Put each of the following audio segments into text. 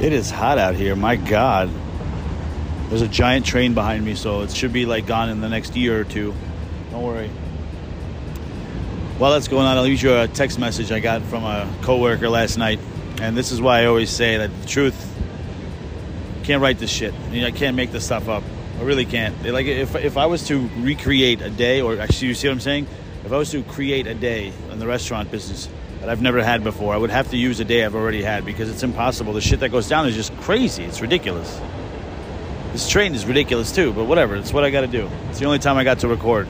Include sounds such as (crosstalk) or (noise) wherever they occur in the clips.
It is hot out here. My God. There's a giant train behind me, so it should be like gone in the next year or two. Don't worry. While that's going on, I'll leave you a text message I got from a coworker last night. And this is why I always say that the truth can't write this shit. I, mean, I can't make this stuff up. I really can't. Like if if I was to recreate a day, or actually, you see what I'm saying? If I was to create a day in the restaurant business that I've never had before, I would have to use a day I've already had because it's impossible. The shit that goes down is just crazy. It's ridiculous. This train is ridiculous too, but whatever. It's what I got to do. It's the only time I got to record.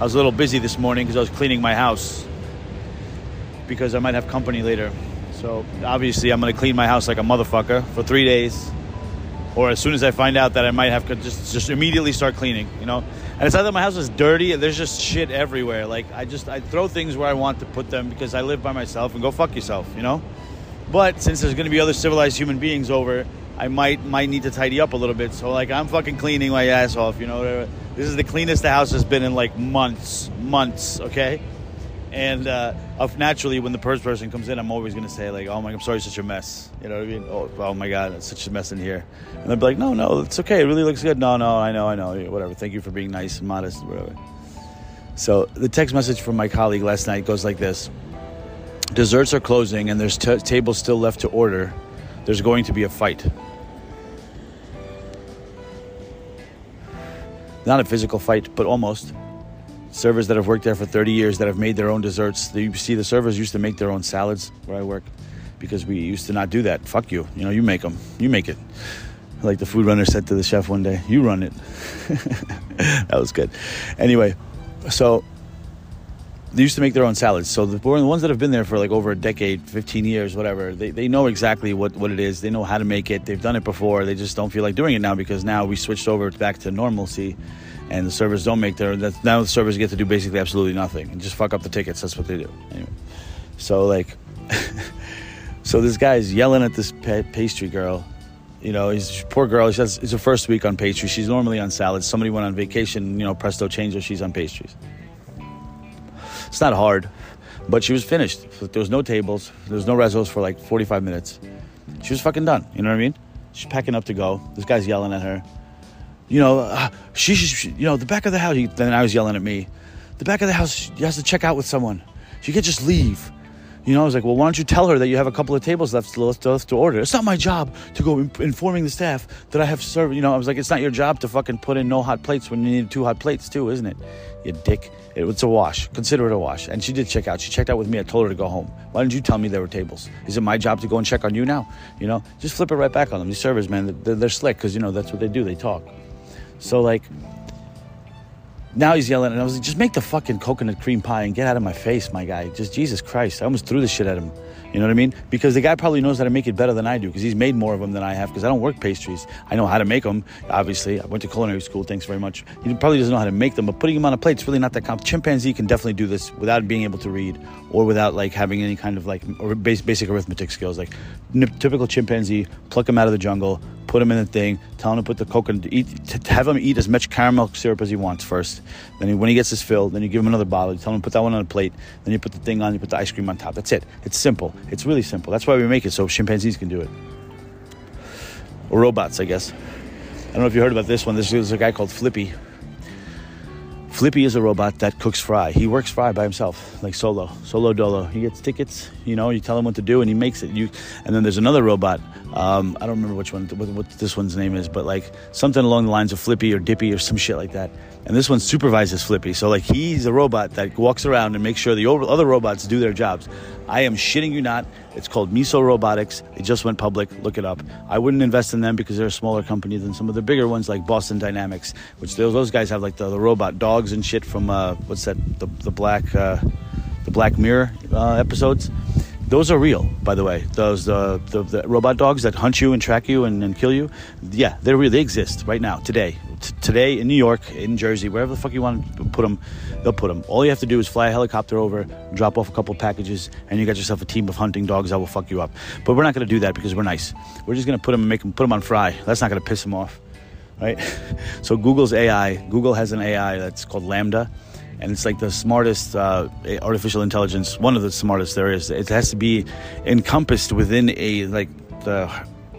I was a little busy this morning because I was cleaning my house because I might have company later. So obviously, I'm going to clean my house like a motherfucker for three days, or as soon as I find out that I might have to just just immediately start cleaning. You know, and it's not that my house is dirty and there's just shit everywhere. Like I just I throw things where I want to put them because I live by myself and go fuck yourself. You know. But since there's to be other civilized human beings over, I might might need to tidy up a little bit. So like I'm fucking cleaning my ass off. You know, this is the cleanest the house has been in like months, months. Okay. And uh, naturally, when the first person comes in, I'm always going to say like, "Oh my, I'm sorry, such a mess." You know what I mean? Oh, oh my God, it's such a mess in here. And they'll be like, "No, no, it's okay. It really looks good." No, no, I know, I know. Whatever. Thank you for being nice and modest, whatever. So the text message from my colleague last night goes like this: Desserts are closing, and there's t- tables still left to order. There's going to be a fight. Not a physical fight, but almost servers that have worked there for 30 years that have made their own desserts. You see, the servers used to make their own salads where I work because we used to not do that. Fuck you. You know, you make them. You make it. Like the food runner said to the chef one day, you run it. (laughs) that was good. Anyway, so they used to make their own salads. So the, ones that have been there for like over a decade, 15 years, whatever, they, they know exactly what, what it is. They know how to make it. They've done it before. They just don't feel like doing it now because now we switched over back to normalcy and the servers don't make their that's now the servers get to do basically absolutely nothing and just fuck up the tickets. That's what they do. Anyway. So like (laughs) so this guy is yelling at this pastry girl. You know he's poor girl. She has, it's her first week on pastry. She's normally on salads. Somebody went on vacation you know presto change her. She's on pastries it's not hard but she was finished there was no tables there was no resos for like 45 minutes she was fucking done you know what i mean she's packing up to go this guy's yelling at her you know, uh, she should, you know, the back of the house. Then I was yelling at me. The back of the house, she has to check out with someone. She can't just leave. You know, I was like, well, why don't you tell her that you have a couple of tables left to, left to order? It's not my job to go informing the staff that I have served. You know, I was like, it's not your job to fucking put in no hot plates when you need two hot plates too, isn't it? You dick. It, it's a wash. Consider it a wash. And she did check out. She checked out with me. I told her to go home. Why didn't you tell me there were tables? Is it my job to go and check on you now? You know, just flip it right back on them. These servers, man, they're, they're slick because you know that's what they do. They talk. So like now he's yelling, and I was like, just make the fucking coconut cream pie and get out of my face, my guy. Just Jesus Christ. I almost threw the shit at him. You know what I mean? Because the guy probably knows how to make it better than I do because he's made more of them than I have because I don't work pastries. I know how to make them, obviously. I went to culinary school, thanks very much. He probably doesn't know how to make them, but putting them on a plate is really not that complicated. Chimpanzee can definitely do this without being able to read or without like having any kind of like basic arithmetic skills. Like typical chimpanzee, pluck them out of the jungle, put him in the thing, tell him to put the coconut, eat, to have him eat as much caramel syrup as he wants first. Then he, when he gets his fill, then you give him another bottle, you tell him to put that one on a plate, then you put the thing on, you put the ice cream on top. That's it. It's simple. It's really simple. That's why we make it so chimpanzees can do it. Or robots, I guess. I don't know if you heard about this one. This is a guy called Flippy. Flippy is a robot that cooks fry. He works fry by himself, like solo, solo dolo. He gets tickets, you know, you tell him what to do and he makes it. You, and then there's another robot. Um, I don't remember which one, what, what, this one's name is, but like something along the lines of Flippy or Dippy or some shit like that. And this one supervises Flippy. So like he's a robot that walks around and makes sure the other robots do their jobs. I am shitting you not. It's called Miso Robotics. It just went public. Look it up. I wouldn't invest in them because they're a smaller company than some of the bigger ones like Boston Dynamics, which those, those guys have like the, the robot dogs and shit from uh, what's that? The, the black uh, the Black Mirror uh, episodes. Those are real, by the way. Those uh, the, the robot dogs that hunt you and track you and, and kill you. Yeah, they're real. They exist right now, today. T- today in New York, in Jersey, wherever the fuck you want to put them, they'll put them. All you have to do is fly a helicopter over, drop off a couple packages, and you got yourself a team of hunting dogs that will fuck you up. But we're not going to do that because we're nice. We're just going to put them and make them put them on fry. That's not going to piss them off, right? (laughs) so Google's AI, Google has an AI that's called LaMDA and it's like the smartest uh, artificial intelligence, one of the smartest there is. It has to be encompassed within a like the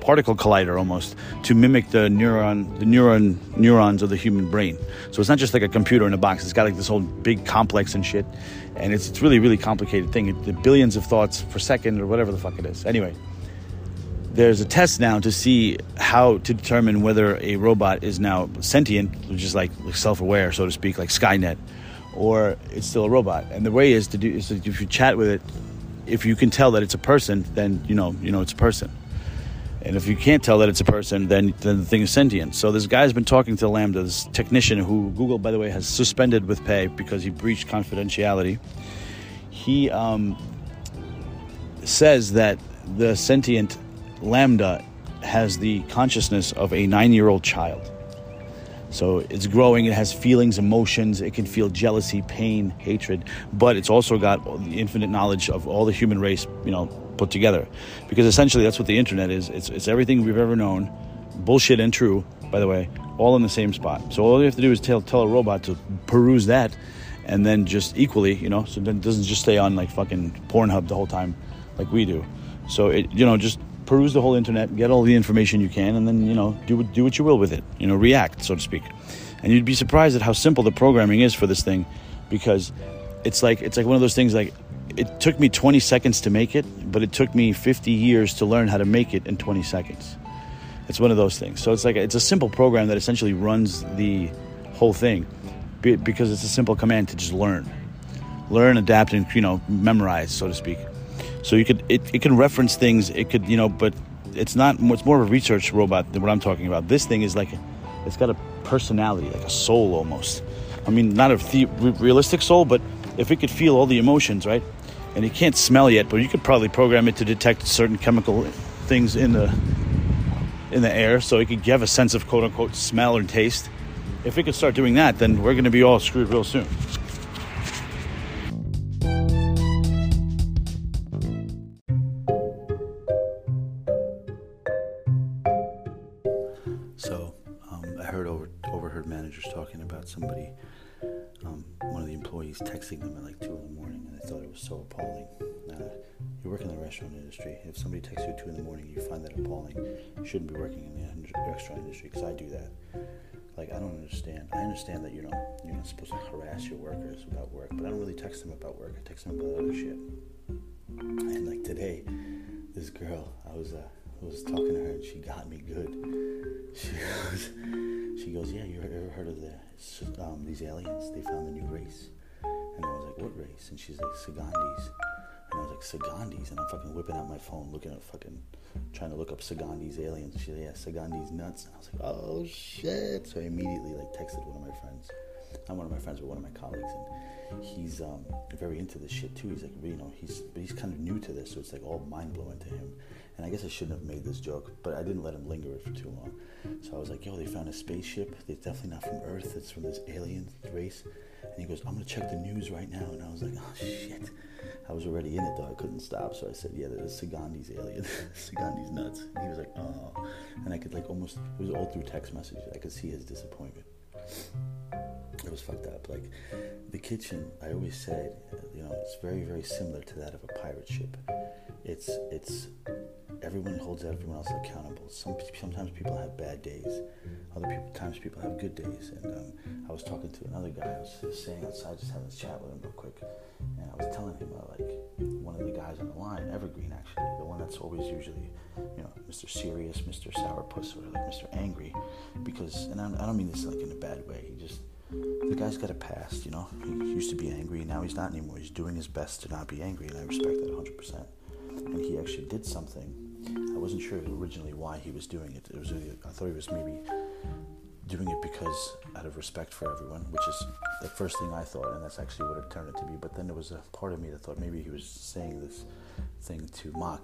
particle collider almost to mimic the neuron the neuron neurons of the human brain. So it's not just like a computer in a box. It's got like this whole big complex and shit, and it's it's really really complicated thing. It, the billions of thoughts per second or whatever the fuck it is. Anyway, there's a test now to see how to determine whether a robot is now sentient, which is like self-aware, so to speak, like Skynet, or it's still a robot. And the way is to do is if you chat with it, if you can tell that it's a person, then you know you know it's a person. And if you can't tell that it's a person, then, then the thing is sentient. So this guy's been talking to LaMDA, this technician who Google, by the way, has suspended with pay because he breached confidentiality. He um, says that the sentient LaMDA has the consciousness of a nine-year-old child. So it's growing, it has feelings, emotions, it can feel jealousy, pain, hatred, but it's also got the infinite knowledge of all the human race, you know, put together. Because essentially that's what the internet is. It's, it's everything we've ever known, bullshit and true, by the way, all in the same spot. So all you have to do is tell, tell a robot to peruse that and then just equally, you know, so it doesn't just stay on like fucking Pornhub the whole time like we do. So it, you know, just peruse the whole internet, get all the information you can, and then you know do do what you will with it. You know, react, so to speak. And you'd be surprised at how simple the programming is for this thing, because it's like it's like one of those things like it took me 20 seconds to make it, but it took me 50 years to learn how to make it in 20 seconds. It's one of those things. So it's like it's a simple program that essentially runs the whole thing because it's a simple command to just learn, learn, adapt, and you know memorize, so to speak. So you could it, it can reference things. It could you know, but it's not. It's more of a research robot than what I'm talking about. This thing is like it's got a personality, like a soul almost. I mean, not a the- realistic soul, but if it could feel all the emotions, right? And it can't smell yet, but you could probably program it to detect certain chemical things in the in the air, so it could give a sense of quote unquote smell or taste. If it could start doing that, then we're going to be all screwed real soon. Employees texting them at like two in the morning, and I thought it was so appalling. Uh, you work in the restaurant industry. If somebody texts you at two in the morning, you find that appalling. You shouldn't be working in the restaurant industry because I do that. Like I don't understand. I understand that you know you're not supposed to harass your workers about work, but I don't really text them about work. I text them about other shit. And like today, this girl, I was uh, I was talking to her and she got me good. (laughs) She goes, she goes, yeah, you ever heard of the um, these aliens? They found a new race. And I was like, what race? And she's like, Sagandis. And I was like, Sagandis? And I'm fucking whipping out my phone, looking at fucking, trying to look up Sagandis aliens. She's like, yeah, Sagandis nuts. And I was like, oh shit. So I immediately like texted one of my friends. Not one of my friends, but one of my colleagues. And he's um, very into this shit too. He's like, you know, he's, he's kind of new to this. So it's like all mind blowing to him. And I guess I shouldn't have made this joke, but I didn't let him linger it for too long. So I was like, yo, they found a spaceship. It's definitely not from Earth. It's from this alien race. He goes, I'm to check the news right now. And I was like, oh, shit. I was already in it, though. I couldn't stop. So I said, yeah, there's Sagandhi's alien. (laughs) Sagandhi's nuts. And he was like, oh. And I could, like, almost, it was all through text messages. I could see his disappointment. It was fucked up. Like, the kitchen, I always said, you know, it's very, very similar to that of a pirate ship. It's, it's, everyone holds everyone else accountable. Some sometimes people have bad days. Other people, times people have good days. And um, I was talking to another guy. I was just saying outside, just having a chat with him real quick, and I was telling him about like one of the guys on the line, Evergreen, actually, the one that's always usually, you know, Mr. Serious, Mr. Sourpuss, or like Mr. Angry, because, and I, I don't mean this like in a bad way. He just the guy's got a past, you know. He used to be angry, now he's not anymore. He's doing his best to not be angry, and I respect that 100%. And he actually did something I wasn't sure originally why he was doing it. It was I thought he was maybe doing it because out of respect for everyone, which is the first thing I thought, and that's actually what it turned out to be. But then there was a part of me that thought maybe he was saying this thing to mock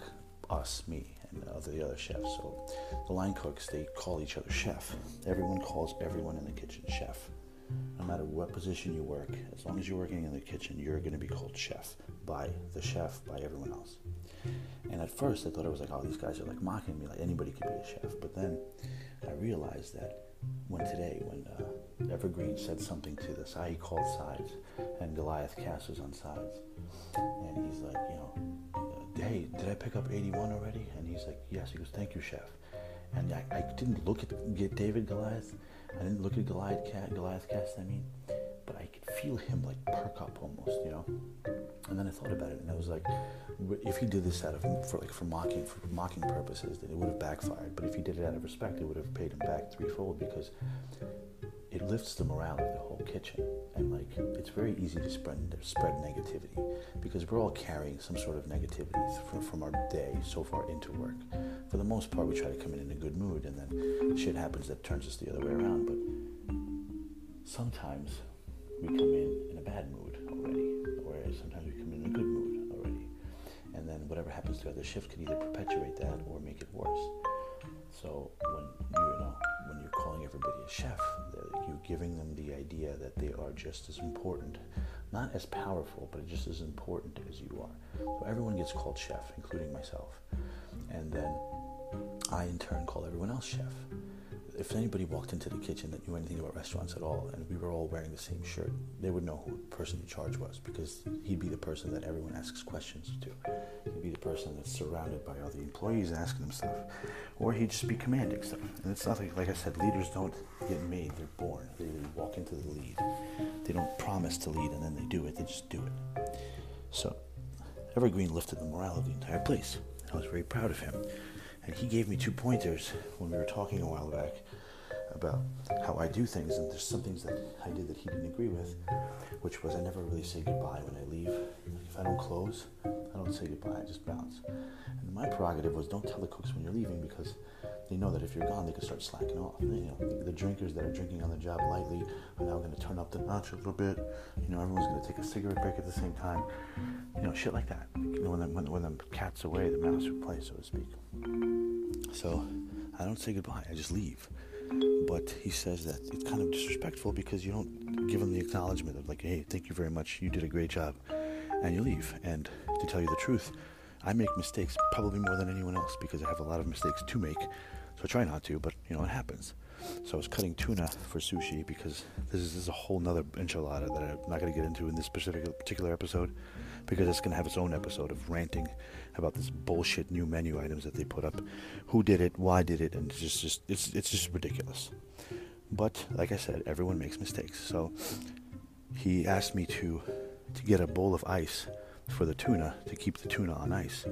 us, me, and other, the other chefs. So the line cooks they call each other chef. Everyone calls everyone in the kitchen chef. No matter what position you work, as long as you're working in the kitchen, you're going to be called chef by the chef, by everyone else. And at first, I thought it was like, oh, these guys are like mocking me, like anybody could be a chef. But then I realized that when today, when uh, Evergreen said something to the I he called sides, and Goliath cast was on sides, and he's like, you know, hey, did I pick up 81 already? And he's like, yes. He goes, thank you, chef. and I, I didn't look at get David Goliath. I didn't look at Goliath Goliath cast. I mean, but I could feel him like perk up almost, you know. And then I thought about it, and I was like, if he did this out of for like for mocking for mocking purposes, then it would have backfired. But if he did it out of respect, it would have paid him back threefold because it lifts the morale of the whole kitchen. And like, it's very easy to spread spread negativity because we're all carrying some sort of negativity from, from our day so far into work. For the most part, we try to come in in a good mood, and then shit happens that turns us the other way around. But sometimes we come in in a bad mood already, whereas sometimes we come in a good mood already. And then whatever happens to other shift can either perpetuate that or make it worse. So when you know when you're calling everybody a chef, you're giving them the idea that they are just as important, not as powerful, but just as important as you are. So everyone gets called chef, including myself. And then I in turn call everyone else chef if anybody walked into the kitchen that knew anything about restaurants at all, and we were all wearing the same shirt, they would know who the person in charge was because he'd be the person that everyone asks questions to. He'd be the person that's surrounded by all the employees asking them stuff, or he'd just be commanding stuff. And it's nothing, like I said, leaders don't get made, they're born. They walk into the lead. They don't promise to lead and then they do it, they just do it. So, Evergreen lifted the morale of the entire place. I was very proud of him. And he gave me two pointers when we were talking a while back about how I do things. And there's some things that I did that he didn't agree with, which was I never really say goodbye when I leave. If I don't close, I don't say goodbye, I just bounce. And my prerogative was don't tell the cooks when you're leaving because they know that if you're gone, they can start slacking off. You know, the, the drinkers that are drinking on the job lightly are now going to turn up the notch a little bit. You know, everyone's going to take a cigarette break at the same time. You know, shit like that. You know, when the, when, when the cat's away, the mouse will play, so to speak. So I don't say goodbye. I just leave. But he says that it's kind of disrespectful because you don't give him the acknowledgement of like, hey, thank you very much. You did a great job, and you leave. And to tell you the truth, I make mistakes probably more than anyone else because I have a lot of mistakes to make. So I try not to, but you know it happens. So I was cutting tuna for sushi because this is, this is a whole nother enchilada that I'm not going to get into in this specific particular episode because it's going to have its own episode of ranting about this bullshit new menu items that they put up. Who did it? Why did it? And it's just, just it's it's just ridiculous. But like I said, everyone makes mistakes. So he asked me to to get a bowl of ice for the tuna to keep the tuna on ice.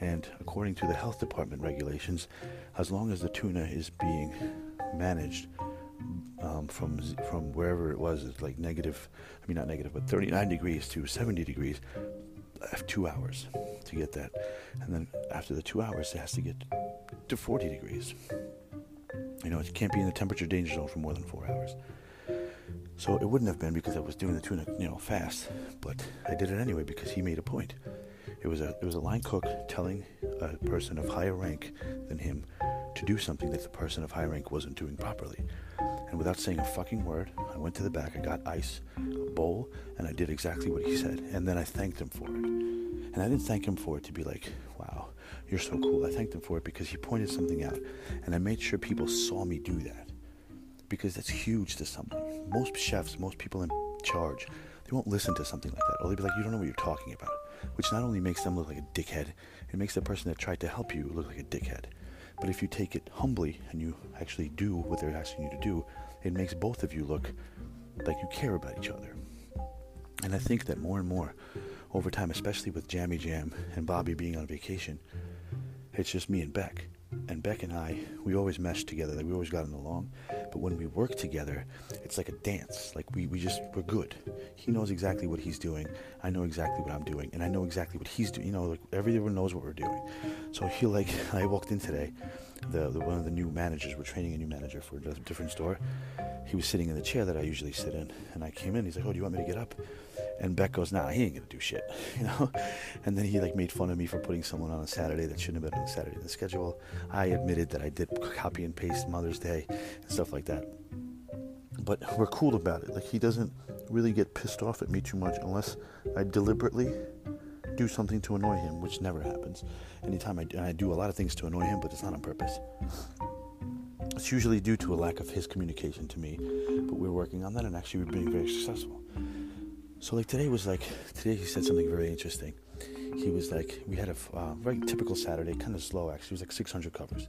And according to the health department regulations, as long as the tuna is being managed um, from from wherever it was, it's like negative, I mean not negative, but 39 degrees to 70 degrees. I have two hours to get that, and then after the two hours, it has to get to 40 degrees. You know, it can't be in the temperature danger zone for more than four hours. So it wouldn't have been because I was doing the tuna, you know, fast, but I did it anyway because he made a point. It was a it was a line cook telling a person of higher rank than him to do something that the person of high rank wasn't doing properly. And without saying a fucking word, I went to the back, I got ice, a bowl, and I did exactly what he said. And then I thanked him for it. And I didn't thank him for it to be like, wow, you're so cool. I thanked him for it because he pointed something out. And I made sure people saw me do that. Because that's huge to somebody. Most chefs, most people in charge, they won't listen to something like that. Or they'll be like, you don't know what you're talking about. Which not only makes them look like a dickhead, it makes the person that tried to help you look like a dickhead. But if you take it humbly and you actually do what they're asking you to do, it makes both of you look like you care about each other. And I think that more and more over time, especially with Jammy Jam and Bobby being on vacation, it's just me and Beck. And Beck and I, we always meshed together. Like we always gotten along. But when we work together, it's like a dance. Like we, we just, we're good. He knows exactly what he's doing. I know exactly what I'm doing. And I know exactly what he's doing. You know, like everyone knows what we're doing. So (laughs) he like, (laughs) I walked in today, the, the one of the new managers, we're training a new manager for a different store. He was sitting in the chair that I usually sit in. And I came in, he's like, oh, do you want me to get up? And Beck goes, nah, he ain't gonna do shit, (laughs) you know. And then he like made fun of me for putting someone on a Saturday that shouldn't have been on a Saturday in the schedule. I admitted that I did copy and paste Mother's Day and stuff like that. But we're cool about it. Like he doesn't really get pissed off at me too much unless I deliberately do something to annoy him, which never happens. Anytime I, I do a lot of things to annoy him, but it's not on purpose. It's usually due to a lack of his communication to me, but we're working on that and actually we're being very successful. So like today was like today he said something very interesting. He was like we had a uh, very typical Saturday, kind of slow actually. It was like 600 covers,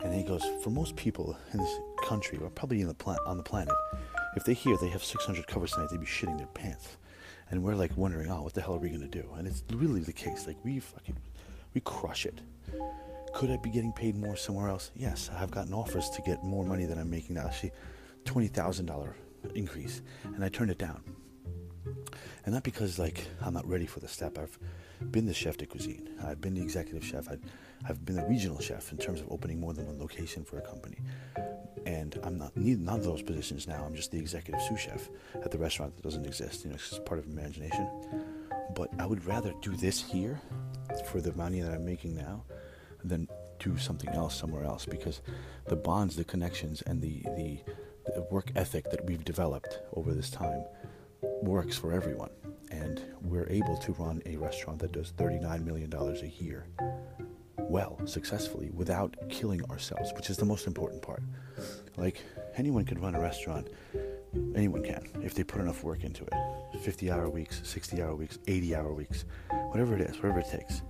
And he goes, for most people in this country, or probably in the pla- on the planet, if they hear they have 600 covers tonight, they'd be shitting their pants. And we're like wondering, oh, what the hell are we gonna do? And it's really the case. Like we fucking, we crush it. Could I be getting paid more somewhere else? Yes, I've gotten offers to get more money than I'm making now. Actually, twenty thousand dollar increase, and I turned it down. And not because like I'm not ready for the step. I've been the chef de cuisine. I've been the executive chef. I've, I've been the regional chef in terms of opening more than one location for a company. And I'm not need none of those positions now. I'm just the executive sous chef at the restaurant that doesn't exist. You know, it's part of imagination. But I would rather do this here for the money that I'm making now than do something else somewhere else because the bonds, the connections, and the, the, the work ethic that we've developed over this time works for everyone. And we're able to run a restaurant that does $39 million a year well, successfully, without killing ourselves, which is the most important part. Like, anyone could run a restaurant, anyone can, if they put enough work into it 50 hour weeks, 60 hour weeks, 80 hour weeks, whatever it is, whatever it takes.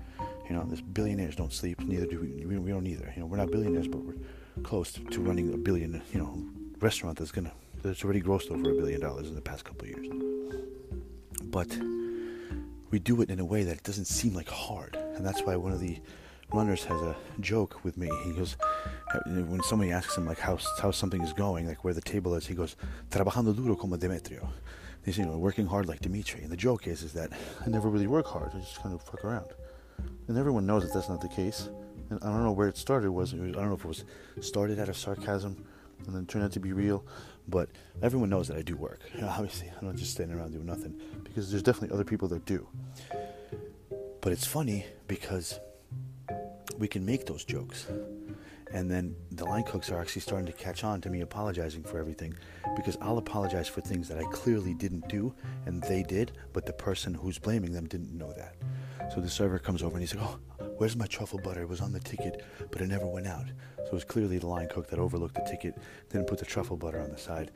You know, this billionaires don't sleep, neither do we. We don't either. You know, we're not billionaires, but we're close to running a billion, you know, restaurant that's gonna that's already grossed over a billion dollars in the past couple years. But we do it in a way that it doesn't seem like hard, and that's why one of the runners has a joke with me. He goes, when somebody asks him like how how something is going, like where the table is, he goes, "Trabajando duro como Demetrio." He's you know working hard like Dimitri. And the joke is is that I never really work hard. I just kind of fuck around. And everyone knows that that's not the case. And I don't know where it started. Was, I don't know if it was started out of sarcasm and then turned out to be real. But everyone knows that I do work. (laughs) Obviously, I'm not just standing around doing nothing because there's definitely other people that do. But it's funny because we can make those jokes. And then the line cooks are actually starting to catch on to me apologizing for everything because I'll apologize for things that I clearly didn't do and they did, but the person who's blaming them didn't know that. So the server comes over and he's like, Oh, where's my truffle butter? It was on the ticket, but it never went out. So it was clearly the line cook that overlooked the ticket, didn't put the truffle butter on the side.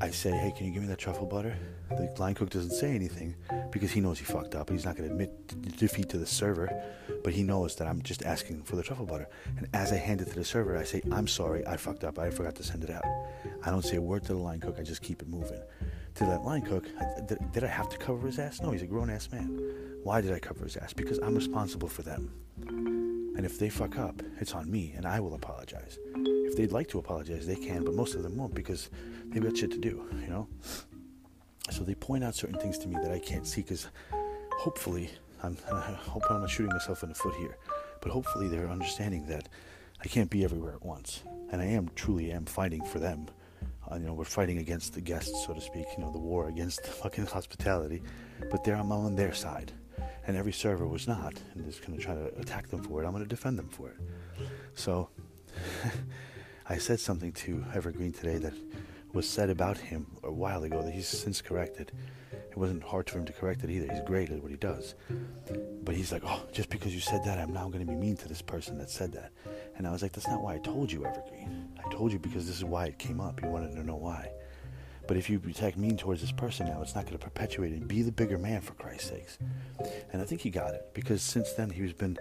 I say, Hey, can you give me that truffle butter? The line cook doesn't say anything because he knows he fucked up. He's not going to admit defeat to the server, but he knows that I'm just asking for the truffle butter. And as I hand it to the server, I say, I'm sorry, I fucked up. I forgot to send it out. I don't say a word to the line cook, I just keep it moving. To that line cook, did, did I have to cover his ass? No, he's a grown ass man. Why did I cover his ass? Because I'm responsible for them. And if they fuck up, it's on me, and I will apologize. If they'd like to apologize, they can, but most of them won't because they've got shit to do, you know? So they point out certain things to me that I can't see because hopefully, I'm, (laughs) I hope I'm not shooting myself in the foot here, but hopefully they're understanding that I can't be everywhere at once. And I am truly am fighting for them. Uh, you know, we're fighting against the guests, so to speak, you know, the war against (laughs) fucking hospitality. But there I'm on their side and every server was not, and is going to try to attack them for it. I'm going to defend them for it. So (laughs) I said something to Evergreen today that was said about him a while ago that he's since corrected. It wasn't hard for him to correct it either. He's great at what he does. But he's like, oh, just because you said that, I'm now going to be mean to this person that said that. And I was like, that's not why I told you, Evergreen. I told you because this is why it came up. You wanted to know why. But if you attack mean towards this person now, it's not going to perpetuate it. Be the bigger man, for Christ's sakes. And I think he got it because since then he's been,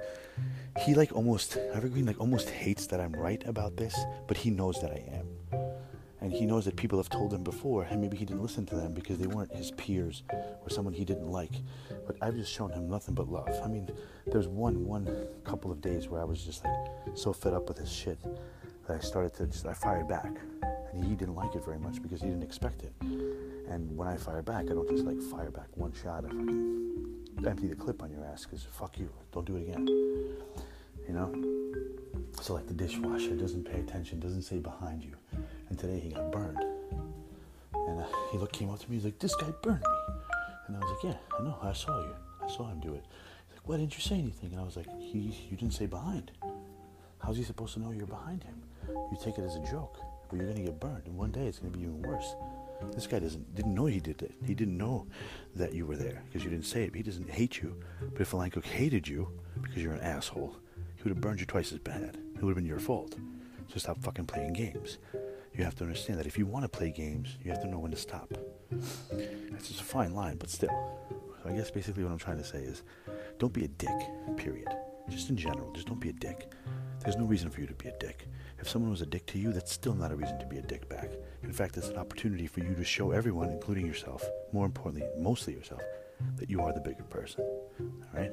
he like almost Evergreen like almost hates that I'm right about this, but he knows that I am. And he knows that people have told him before, and maybe he didn't listen to them because they weren't his peers or someone he didn't like. But I've just shown him nothing but love. I mean, there's one one couple of days where I was just like so fed up with his shit that I started to just I fired back and he didn't like it very much because he didn't expect it. And when I fire back, I don't just like fire back one shot. I fucking empty the clip on your ass because fuck you, don't do it again. You know. So like the dishwasher doesn't pay attention, doesn't say behind you. And today he got burned. And uh, he looked, came up to me, he's like, "This guy burned me." And I was like, "Yeah, I know. I saw you. I saw him do it." He's like, "Why didn't you say anything?" And I was like, "He, you didn't say behind. How's he supposed to know you're behind him? You take it as a joke." but you're gonna get burned, and one day it's gonna be even worse. This guy doesn't didn't know he did it. He didn't know that you were there because you didn't say it. He doesn't hate you. But if a line hated you because you're an asshole, he would have burned you twice as bad. It would have been your fault. So stop fucking playing games. You have to understand that if you want to play games, you have to know when to stop. It's just a fine line, but still. So I guess basically what I'm trying to say is don't be a dick, period. Just in general, just don't be a dick. There's no reason for you to be a dick. If someone was a dick to you, that's still not a reason to be a dick back. In fact, it's an opportunity for you to show everyone, including yourself, more importantly, mostly yourself, that you are the bigger person. All right?